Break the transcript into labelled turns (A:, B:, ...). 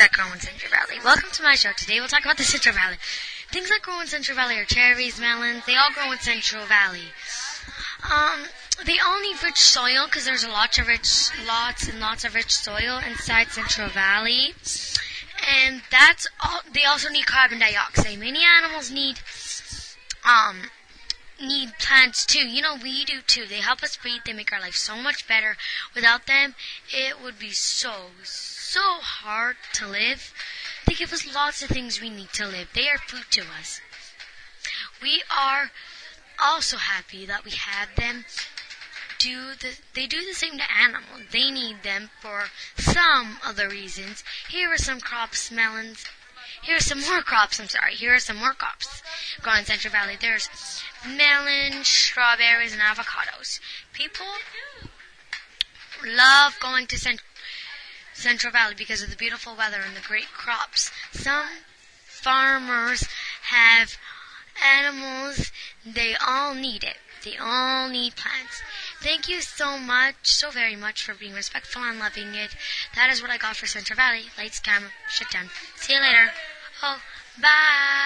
A: that grow in Central Valley. Welcome to my show. Today we'll talk about the Central Valley. Things that grow in Central Valley are cherries, melons. They all grow in Central Valley. Um, they all need rich soil because there's lots of rich, lots and lots of rich soil inside Central Valley. And that's all, they also need carbon dioxide. Many animals need, um, need plants too. You know, we do too. They help us breathe. They make our life so much better. Without them, it would be so, so hard to live. They give us lots of things we need to live. They are food to us. We are also happy that we have them do the they do the same to animals. They need them for some other reasons. Here are some crops, melons. Here are some more crops, I'm sorry. Here are some more crops grown in Central Valley. There's melons, strawberries, and avocados. People love going to Cent- Central Valley because of the beautiful weather and the great crops. Some farmers have animals. They all need it. They all need plants. Thank you so much, so very much for being respectful and loving it. That is what I got for Central Valley. Lights, camera, shut down. See you later. Oh, bye.